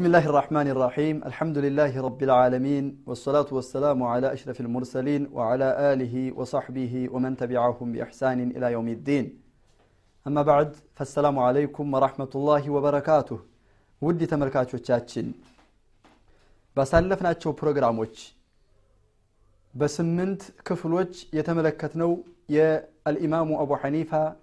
بسم الله الرحمن الرحيم الحمد لله رب العالمين والصلاة والسلام على أشرف المرسلين وعلى آله وصحبه ومن تبعهم بإحسان إلى يوم الدين أما بعد فالسلام عليكم ورحمة الله وبركاته ودي تمركاتو تشاتشن بسالفنا تشو بروغراموش بسمنت كفلوش يتملكتنو يا الإمام أبو حنيفة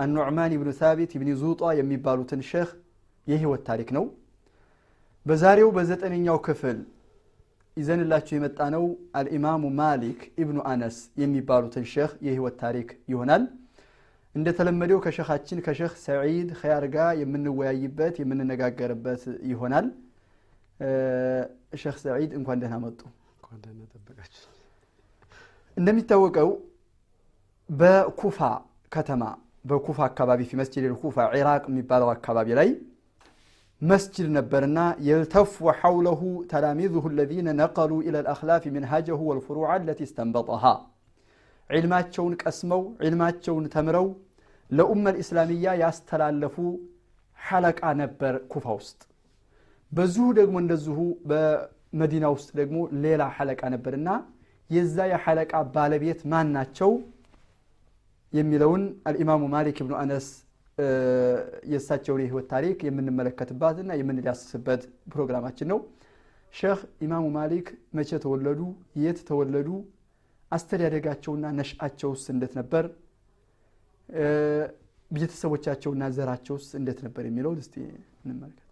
النعمان بن ثابت بن زوطة يمي بالوتن شيخ يهي والتاريك نو በዛሬው በዘጠነኛው ክፍል ይዘንላችሁ የመጣ ነው አልኢማሙ ማሊክ ኢብኑ አነስ የሚባሉትን ሼህ የህይወት ታሪክ ይሆናል። እንደተለመደው ከሸኻችን ከሼህ ሰዒድ ኸያር ጋር የምንወያይበት የምንነጋገርበት ይሆናል። ሼክ ሰዒድ እንኳን ደህና መጡ። እንደሚታወቀው በኩፋ ከተማ በኩፋ አካባቢ ፊ መስጅድ ልኩፋ ዒራቅ የሚባለው አካባቢ ላይ መስጅድ ነበርና የልተፉ ሐውለሁ ተላሚዙሁ ለዚነ ነቀሉ ኢለ ልአክላፍ ምንሃጀሁ ወልፍሩዓ አለቲ እስተንበጠሃ። ዒልማቸውን ቀስመው ዒልማቸውን ተምረው ለኡመ ልእስላምያ ያስተላለፉ ሐለቃ ነበር ኩፋ ውስጥ። በዚሁ ደግሞ እንደዚሁ በመዲና ውስጥ ደግሞ ሌላ ሐለቃ ነበርና የዛ የሐለቃ ባለቤት ማን ናቸው? የሚለውን አልኢማሙ ማሊክ ብኑ አነስ የእሳቸውን የህይወት ታሪክ የምንመለከትባትና የምንዳስስበት ፕሮግራማችን ነው ሼህ ኢማሙ ማሊክ መቼ ተወለዱ የት ተወለዱ አስተዳደጋቸውና ነሽአቸውስ እንዴት ነበር ቤተሰቦቻቸውና ዘራቸውስ እንዴት ነበር የሚለውን እስቲ እንመለከት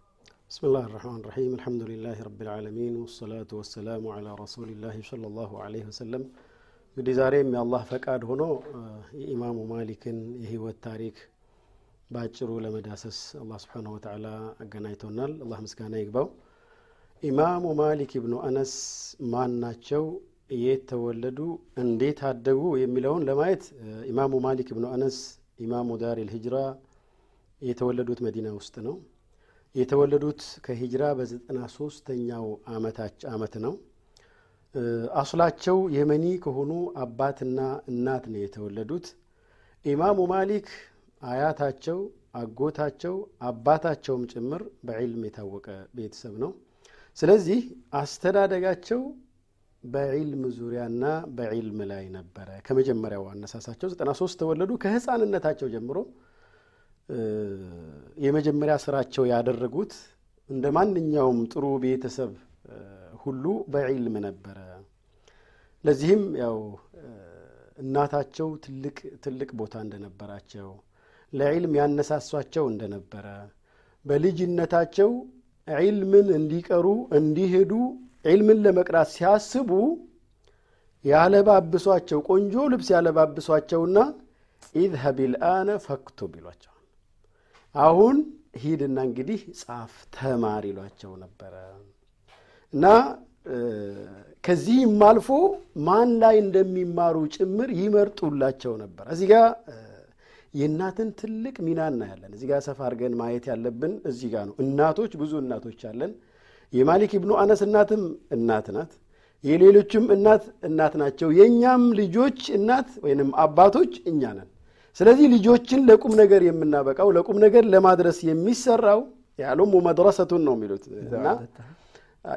بسم الله الرحمن الرحيم الحمد لله رب العالمين والصلاة والسلام على رسول الله صلى الله عليه وسلم እንግዲህ ዛሬም የአላህ ፈቃድ ሆኖ የኢማሙ ማሊክን የህይወት ታሪክ በአጭሩ ለመዳሰስ አላህ سبحانه وتعالى አገናኝቶናል። አላህ ምስጋና ይግባው። ኢማሙ ማሊክ ብኑ አነስ ማን ናቸው? የት ተወለዱ? እንዴት አደጉ? የሚለውን ለማየት ኢማሙ ማሊክ ብኑ አነስ ኢማሙ دار الهجرة የተወለዱት መዲና ውስጥ ነው። የተወለዱት ከሂጅራ በዘጠና ሶስተኛው አመት ነው። አስላቸው የመኒ ከሆኑ አባትና እናት ነው የተወለዱት። ኢማሙ ማሊክ አያታቸው አጎታቸው አባታቸውም ጭምር በዒልም የታወቀ ቤተሰብ ነው። ስለዚህ አስተዳደጋቸው በዒልም ዙሪያና በዒልም ላይ ነበረ። ከመጀመሪያው አነሳሳቸው 93 ተወለዱ። ከህፃንነታቸው ጀምሮ የመጀመሪያ ስራቸው ያደረጉት እንደ ማንኛውም ጥሩ ቤተሰብ ሁሉ በዒልም ነበረ። ለዚህም ያው እናታቸው ትልቅ ትልቅ ቦታ እንደነበራቸው ለዒልም ያነሳሷቸው እንደነበረ በልጅነታቸው ዒልምን እንዲቀሩ እንዲሄዱ ዒልምን ለመቅራት ሲያስቡ ያለባብሷቸው ቆንጆ ልብስ ያለባብሷቸውና ኢዝሀብ ልአነ ፈክቱብ ይሏቸዋል። አሁን ሂድና እንግዲህ ጻፍ ተማር ይሏቸው ነበረ። እና ከዚህም አልፎ ማን ላይ እንደሚማሩ ጭምር ይመርጡላቸው ነበር። እዚህ ጋ የእናትን ትልቅ ሚና እናያለን። እዚህ ጋር ሰፋ አድርገን ማየት ያለብን እዚህ ጋር ነው። እናቶች ብዙ እናቶች አለን። የማሊክ ኢብኑ አነስ እናትም እናት ናት። የሌሎችም እናት እናት ናቸው። የእኛም ልጆች እናት ወይንም አባቶች እኛ ነን። ስለዚህ ልጆችን ለቁም ነገር የምናበቃው ለቁም ነገር ለማድረስ የሚሰራው ያሉሙ መድረሰቱን ነው የሚሉት። እና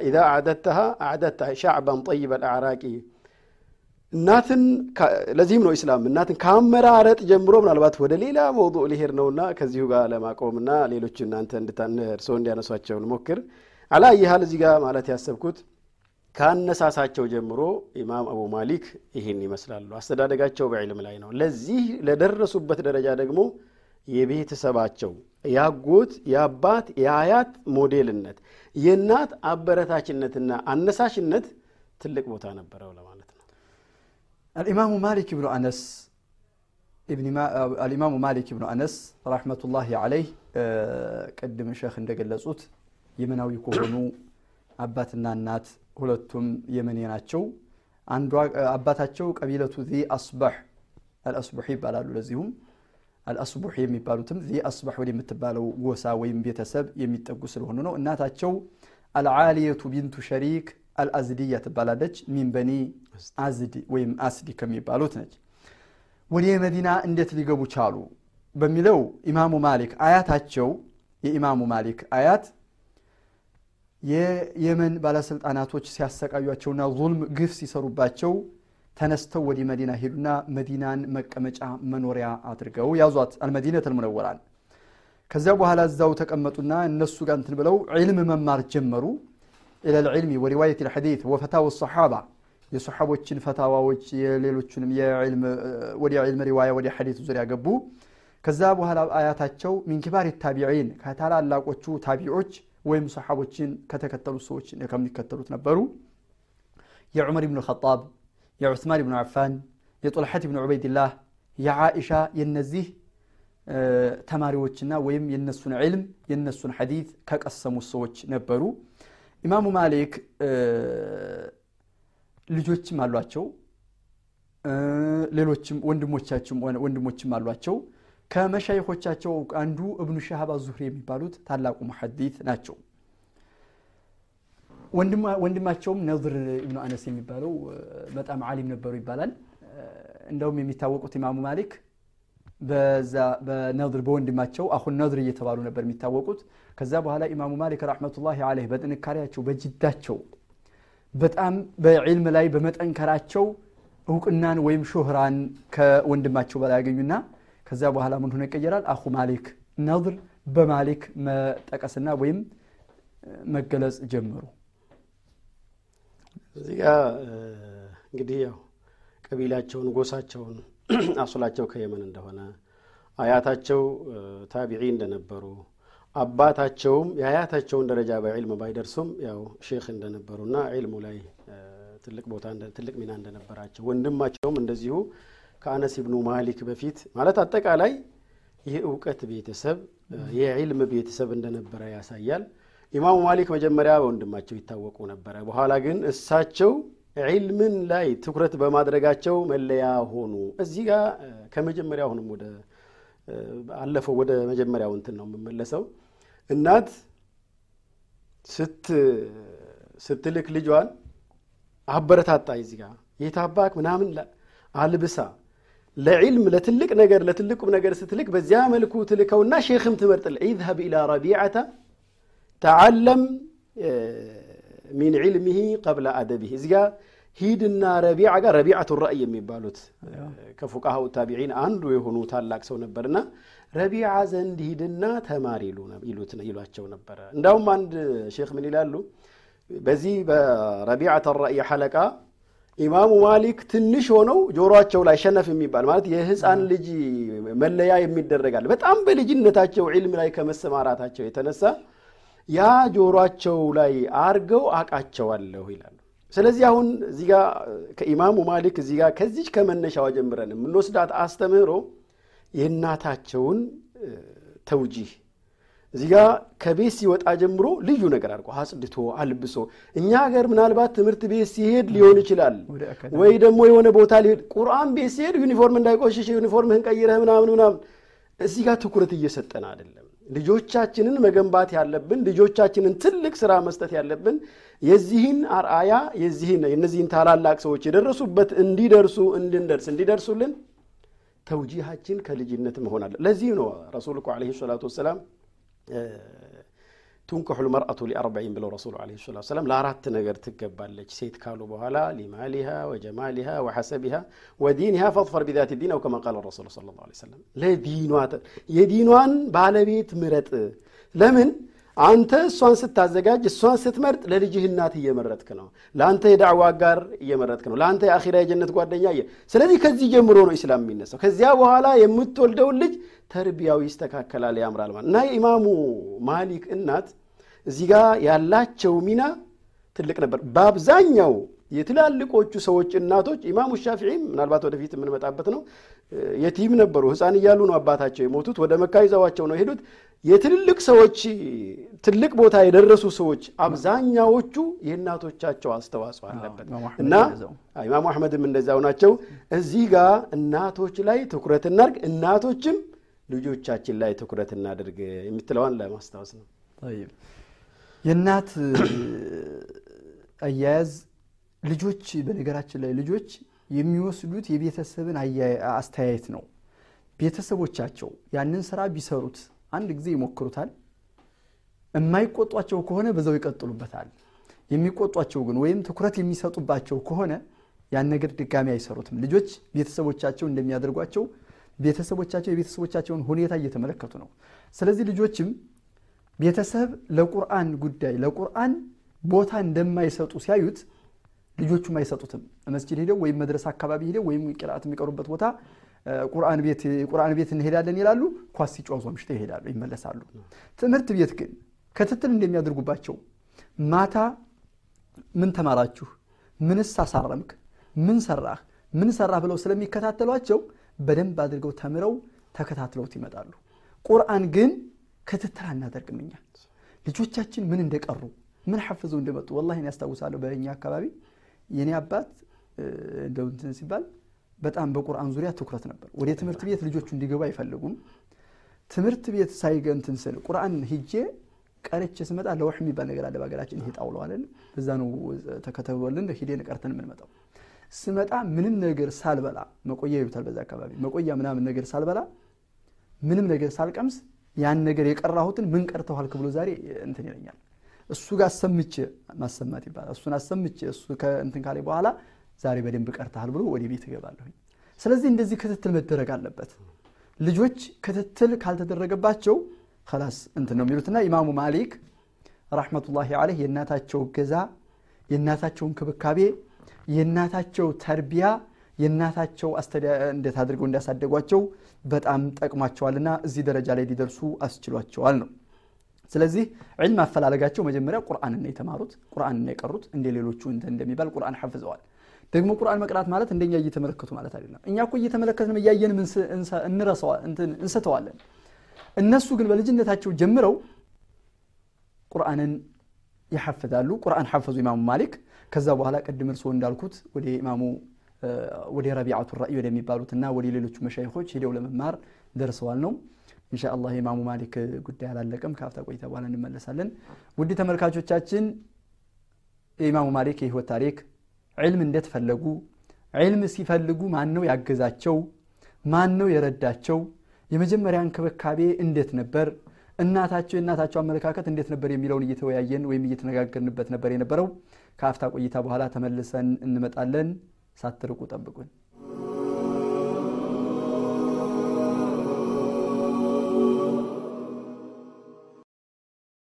ኢዛ አዕደተሃ አዕደተ ሻዕባን ጠይበ አዕራቂ እናትን ለዚህም ነው ኢስላም እናትን ከአመራረጥ ጀምሮ ምናልባት ወደ ሌላ መውضዕ ሊሄድ ነውና ከዚሁ ጋር ለማቆምና ሌሎች እናንተ እርስዎ እንዲያነሷቸው ሞክር አላ ይሃል እዚህ ጋር ማለት ያሰብኩት ከአነሳሳቸው ጀምሮ ኢማም አቡ ማሊክ ይህን ይመስላሉ። አስተዳደጋቸው በዕልም ላይ ነው። ለዚህ ለደረሱበት ደረጃ ደግሞ የቤተሰባቸው የአጎት የአባት የአያት ሞዴልነት የእናት አበረታችነትና አነሳሽነት ትልቅ ቦታ ነበረው ለማለት ነው الإمام مالك بن أنس ابن ما الإمام مالك بن أنس رحمة الله عليه قدم الشيخ እንደገለጹት የመናዊ ከሆኑ አባትና እናት ሁለቱም የመኔ ናቸው አንዷ አባታቸው ቀቢለቱ ዚ አስባሕ አልአስቡሕ ይባላሉ ለዚሁም አልአስቡሕ የሚባሉትም ዚ አስባሕ ወደምትባለው ጎሳ ወይም ቤተሰብ የሚጠጉ ስለሆኑ ነው እናታቸው አልዓሊየቱ ቢንቱ ሸሪክ አልአዝድያ ትባላለች። ሚን በኒ አዝድ ወይም አስዲ ከሚባሉት ነች። ወደ መዲና እንዴት ሊገቡ ቻሉ በሚለው ኢማሙ ማሊክ አያታቸው የኢማሙ ማሊክ አያት የየመን ባለስልጣናቶች ሲያሰቃዩቸውና ዙልም ግፍ ሲሰሩባቸው ተነስተው ወደ መዲና ሄዱና መዲናን መቀመጫ መኖሪያ አድርገው ያዟት አልመዲነት አልሙነወራን ከዚያ በኋላ እዛው ተቀመጡና እነሱ ጋር እንትን ብለው ዒልም መማር ጀመሩ ኢለ ልዕልሚ ወሪዋየት ልሐዲት ወፈታው ሰሓባ የሰሓቦችን ፈታዋዎች የሌሎችንም ወደ ዒልም ሪዋያ ወደ ሐዲት ዙሪያ ገቡ ከዛ በኋላ አያታቸው ሚንኪባር ታቢዒን ከታላላቆቹ ታቢዖች ወይም ሰሓቦችን ከተከተሉ ሰዎች ከሚከተሉት ነበሩ የዑመር ብን ልኸጣብ የዑስማን ብን ዓፋን የጦልሐት ብን ዑበይድላህ የዓኢሻ የነዚህ ተማሪዎችና ወይም የነሱን ዕልም የነሱን ሐዲት ከቀሰሙ ሰዎች ነበሩ ኢማሙ ማሊክ ልጆችም አሏቸው ሌሎችም ወንድሞችም አሏቸው። ከመሻይኮቻቸው አንዱ እብኑ ሻሃብ ዙህሪ የሚባሉት ታላቁ ሙሐዲት ናቸው። ወንድማቸውም ነዝር ኢብኑ አነስ የሚባለው በጣም ዓሊም ነበሩ ይባላል። እንደውም የሚታወቁት ኢማሙ ማሊክ በዛ በነዝር በወንድማቸው አሁን ነዝር እየተባሉ ነበር የሚታወቁት። ከዛ በኋላ ኢማሙ ማሊክ ረሕመቱላሂ አለይህ በጥንካሬያቸው በጅዳቸው በጣም በዕልም ላይ በመጠንከራቸው እውቅናን ወይም ሹህራን ከወንድማቸው በላይ ያገኙና ከዛ በኋላ ምን ሆነ ይቀየራል? አሁ ማሊክ ነዝር በማሊክ መጠቀስና ወይም መገለጽ ጀመሩ። እዚህ እንግዲህ ያው ቀቢላቸውን ጎሳቸውን አሱላቸው ከየመን እንደሆነ አያታቸው ታቢዒ እንደነበሩ አባታቸውም የአያታቸውን ደረጃ በዕልም ባይደርሱም ያው ሼክ እንደነበሩና ዕልሙ ላይ ትልቅ ቦታ ትልቅ ሚና እንደነበራቸው ወንድማቸውም እንደዚሁ ከአነስ ብኑ ማሊክ በፊት ማለት አጠቃላይ የእውቀት ቤተሰብ የዕልም ቤተሰብ እንደነበረ ያሳያል። ኢማሙ ማሊክ መጀመሪያ በወንድማቸው ይታወቁ ነበረ። በኋላ ግን እሳቸው ዒልምን ላይ ትኩረት በማድረጋቸው መለያ ሆኑ። እዚህ ጋር ከመጀመሪያ አሁንም ወደ አለፈው ወደ መጀመሪያው እንትን ነው የምመለሰው። እናት ስትልክ ልጇን አበረታታ እዚህ ጋር። የታባክ ምናምን አልብሳ ለዕልም ለትልቅ ነገር ለትልቁም ነገር ስትልክ በዚያ መልኩ ትልከውና ሼክም ትመርጥል ኢዝሀብ ኢላ ረቢዓተ ተዓለም ሚን ዕልሚሂ ቀብለ አደቢህ እዚ ጋ ሂድና ረቢዓ ጋር ረቢዓቱ ራእይ የሚባሉት ከፉቃሃው ታቢዒን አንዱ የሆኑ ታላቅ ሰው ነበርና ረቢዓ ዘንድ ሂድና ተማሪ ይሏቸው ነበረ እንዳውም አንድ ሼክ ምን ይላሉ? በዚህ በረቢዓተ ራእይ ሐለቃ ኢማሙ ማሊክ ትንሽ ሆነው ጆሮቸው ላይ ሸነፍ የሚባል ማለት የህፃን ልጅ መለያ የሚደረጋል። በጣም በልጅነታቸው ዒልም ላይ ከመሰማራታቸው የተነሳ ያ ጆሮቸው ላይ አርገው አቃቸዋለሁ ይላሉ። ስለዚህ አሁን እዚህ ጋ ከኢማሙ ማሊክ እዚህ ጋ ከዚች ከመነሻዋ ጀምረን የምንወስዳት አስተምህሮ የእናታቸውን توجيه። እዚህ ጋ ከቤት ሲወጣ ጀምሮ ልዩ ነገር አድርጎ አጽድቶ አልብሶ እኛ ሀገር ምናልባት ትምህርት ቤት ሲሄድ ሊሆን ይችላል ወይ ደግሞ የሆነ ቦታ ሊሄድ ቁርአን ቤት ሲሄድ ዩኒፎርም እንዳይቆሽሽ ዩኒፎርምህን ቀይረህ ምናምን ምናምን እዚህ ጋር ትኩረት እየሰጠን አይደለም ልጆቻችንን መገንባት ያለብን ልጆቻችንን ትልቅ ስራ መስጠት ያለብን የዚህን አርአያ የዚህን የነዚህን ታላላቅ ሰዎች የደረሱበት እንዲደርሱ እንድንደርስ እንዲደርሱልን ተውጂሃችን ከልጅነት መሆን አለ ለዚህ ነው ረሱል ለ ሰላቱ ወሰላም ቱንከሑ ልመርአቱ ሊአርበዒን ብለው ረሱሉ ለ ሰላት ሰላም ለአራት ነገር ትገባለች ሴት ካሉ በኋላ ሊማሊሃ ወጀማሊሃ ወሐሰቢሃ ወዲንሃ ፈጥፈር ቢዛት ዲን አው ከማ ቃል ረሱሉ ለ ላ ሰለም ለዲኗ የዲኗን ባለቤት ምረጥ ለምን አንተ እሷን ስታዘጋጅ እሷን ስትመርጥ ለልጅህ እናት እየመረጥክ ነው። ለአንተ የዳዕዋ ጋር እየመረጥክ ነው። ለአንተ የአኺራ የጀነት ጓደኛ ስለዚህ ከዚህ ጀምሮ ነው ኢስላም የሚነሳው። ከዚያ በኋላ የምትወልደውን ልጅ ተርቢያው ይስተካከላል ያምራል ማለት እና የኢማሙ ማሊክ እናት እዚህ ጋር ያላቸው ሚና ትልቅ ነበር። በአብዛኛው የትላልቆቹ ሰዎች እናቶች ኢማሙ ሻፊዒም ምናልባት ወደፊት የምንመጣበት ነው የቲም ነበሩ። ህፃን እያሉ ነው አባታቸው የሞቱት። ወደ መካ ይዘዋቸው ነው የሄዱት። የትልልቅ ሰዎች ትልቅ ቦታ የደረሱ ሰዎች አብዛኛዎቹ የእናቶቻቸው አስተዋጽኦ አለበት። እና ኢማሙ አሕመድም እንደዛው ናቸው። እዚህ ጋር እናቶች ላይ ትኩረት እናርግ እናቶችም ልጆቻችን ላይ ትኩረት እናድርግ የምትለዋን ለማስታወስ ነው። የእናት አያያዝ ልጆች በነገራችን ላይ ልጆች የሚወስዱት የቤተሰብን አስተያየት ነው ቤተሰቦቻቸው ያንን ስራ ቢሰሩት አንድ ጊዜ ይሞክሩታል የማይቆጧቸው ከሆነ በዛው ይቀጥሉበታል። የሚቆጧቸው ግን ወይም ትኩረት የሚሰጡባቸው ከሆነ ያን ነገር ድጋሚ አይሰሩትም። ልጆች ቤተሰቦቻቸው እንደሚያደርጓቸው ቤተሰቦቻቸው የቤተሰቦቻቸውን ሁኔታ እየተመለከቱ ነው። ስለዚህ ልጆችም ቤተሰብ ለቁርአን ጉዳይ ለቁርአን ቦታ እንደማይሰጡ ሲያዩት ልጆቹም አይሰጡትም። መስጂድ ሄደው ወይም መድረስ አካባቢ ሄደው ወይም ቅርአት የሚቀሩበት ቦታ ቁርአን ቤት እንሄዳለን ይላሉ። ኳስ ሲጫወቱ አምሽተው ይሄዳሉ፣ ይመለሳሉ። ትምህርት ቤት ግን ክትትል እንደሚያደርጉባቸው ማታ ምን ተማራችሁ፣ ምንስ አሳረምክ፣ ምን ሰራህ፣ ምን ሰራህ ብለው ስለሚከታተሏቸው በደንብ አድርገው ተምረው ተከታትለውት ይመጣሉ። ቁርአን ግን ክትትል አናደርግም። እኛ ልጆቻችን ምን እንደቀሩ ምን ሐፍዘው እንደመጡ ወላሂ ያስታውሳለሁ። በእኛ አካባቢ የኔ አባት እንደው እንትን ሲባል በጣም በቁርአን ዙሪያ ትኩረት ነበር። ወደ ትምህርት ቤት ልጆቹ እንዲገቡ አይፈልጉም። ትምህርት ቤት ሳይገንትን ስል ቁርአን ሂጄ ቀርቼ ስመጣ ለውሕ የሚባል ነገር አለ በሀገራችን። ይሄ ጣውለው አለን በዛ ነው ተከተብሎልን ሂደን ቀርተን የምንመጣው። ስመጣ ምንም ነገር ሳልበላ መቆያ ይሉታል በዛ አካባቢ መቆያ ምናምን ነገር ሳልበላ ምንም ነገር ሳልቀምስ ያን ነገር የቀራሁትን ምን ቀርተዋል ብሎ ዛሬ እንትን ይለኛል። እሱ ጋር አሰምቼ ማሰማት ይባላል። እሱን አሰምቼ እሱ እንትን ካለ በኋላ ዛሬ በደንብ ቀርተሃል ብሎ ወደ ቤት እገባለሁኝ። ስለዚህ እንደዚህ ክትትል መደረግ አለበት። ልጆች ክትትል ካልተደረገባቸው ከላስ እንትን ነው የሚሉትና ኢማሙ ማሊክ ረሕመቱላሂ አለይህ የእናታቸው እገዛ፣ የእናታቸው እንክብካቤ፣ የእናታቸው ተርቢያ፣ የእናታቸው እንዴት አድርገው እንዳሳደጓቸው በጣም ጠቅሟቸዋልና እዚህ ደረጃ ላይ ሊደርሱ አስችሏቸዋል ነው። ስለዚህ ዕልም አፈላለጋቸው መጀመሪያ ቁርአንን የተማሩት፣ ቁርአንን የቀሩት። እንደ ሌሎቹ እንትን እንደሚባል ቁርአን ሐፍዘዋል። ደግሞ ቁርአን መቅራት ማለት እንደኛ እየተመለከቱ ማለት አይደለም። እኛ እኮ እየተመለከትን እያየንም እንስተዋለን። እነሱ ግን በልጅነታቸው ጀምረው ቁርአንን ያሐፍዛሉ። ቁርአን ሐፈዙ ኢማሙ ማሊክ። ከዛ በኋላ ቅድም እርስዎ እንዳልኩት ወደ ኢማሙ ወደ ረቢዓቱ ራእይ ወደሚባሉትና ወደ ሌሎቹ መሻይኾች ሄደው ለመማር ደርሰዋል ነው። ኢንሻአላህ የኢማሙ ማሊክ ጉዳይ አላለቀም። ከአፍታ ቆይታ በኋላ እንመለሳለን። ውድ ተመልካቾቻችን የኢማሙ ማሊክ የህይወት ታሪክ ዕልም እንዴት ፈለጉ፣ ዕልም ሲፈልጉ ማን ነው ያገዛቸው፣ ማን ነው የረዳቸው፣ የመጀመሪያ እንክብካቤ እንዴት ነበር፣ እናታቸው የእናታቸው አመለካከት እንዴት ነበር የሚለውን እየተወያየን ወይም እየተነጋገርንበት ነበር የነበረው። ከአፍታ ቆይታ በኋላ ተመልሰን እንመጣለን። ሳትርቁ ጠብቁን።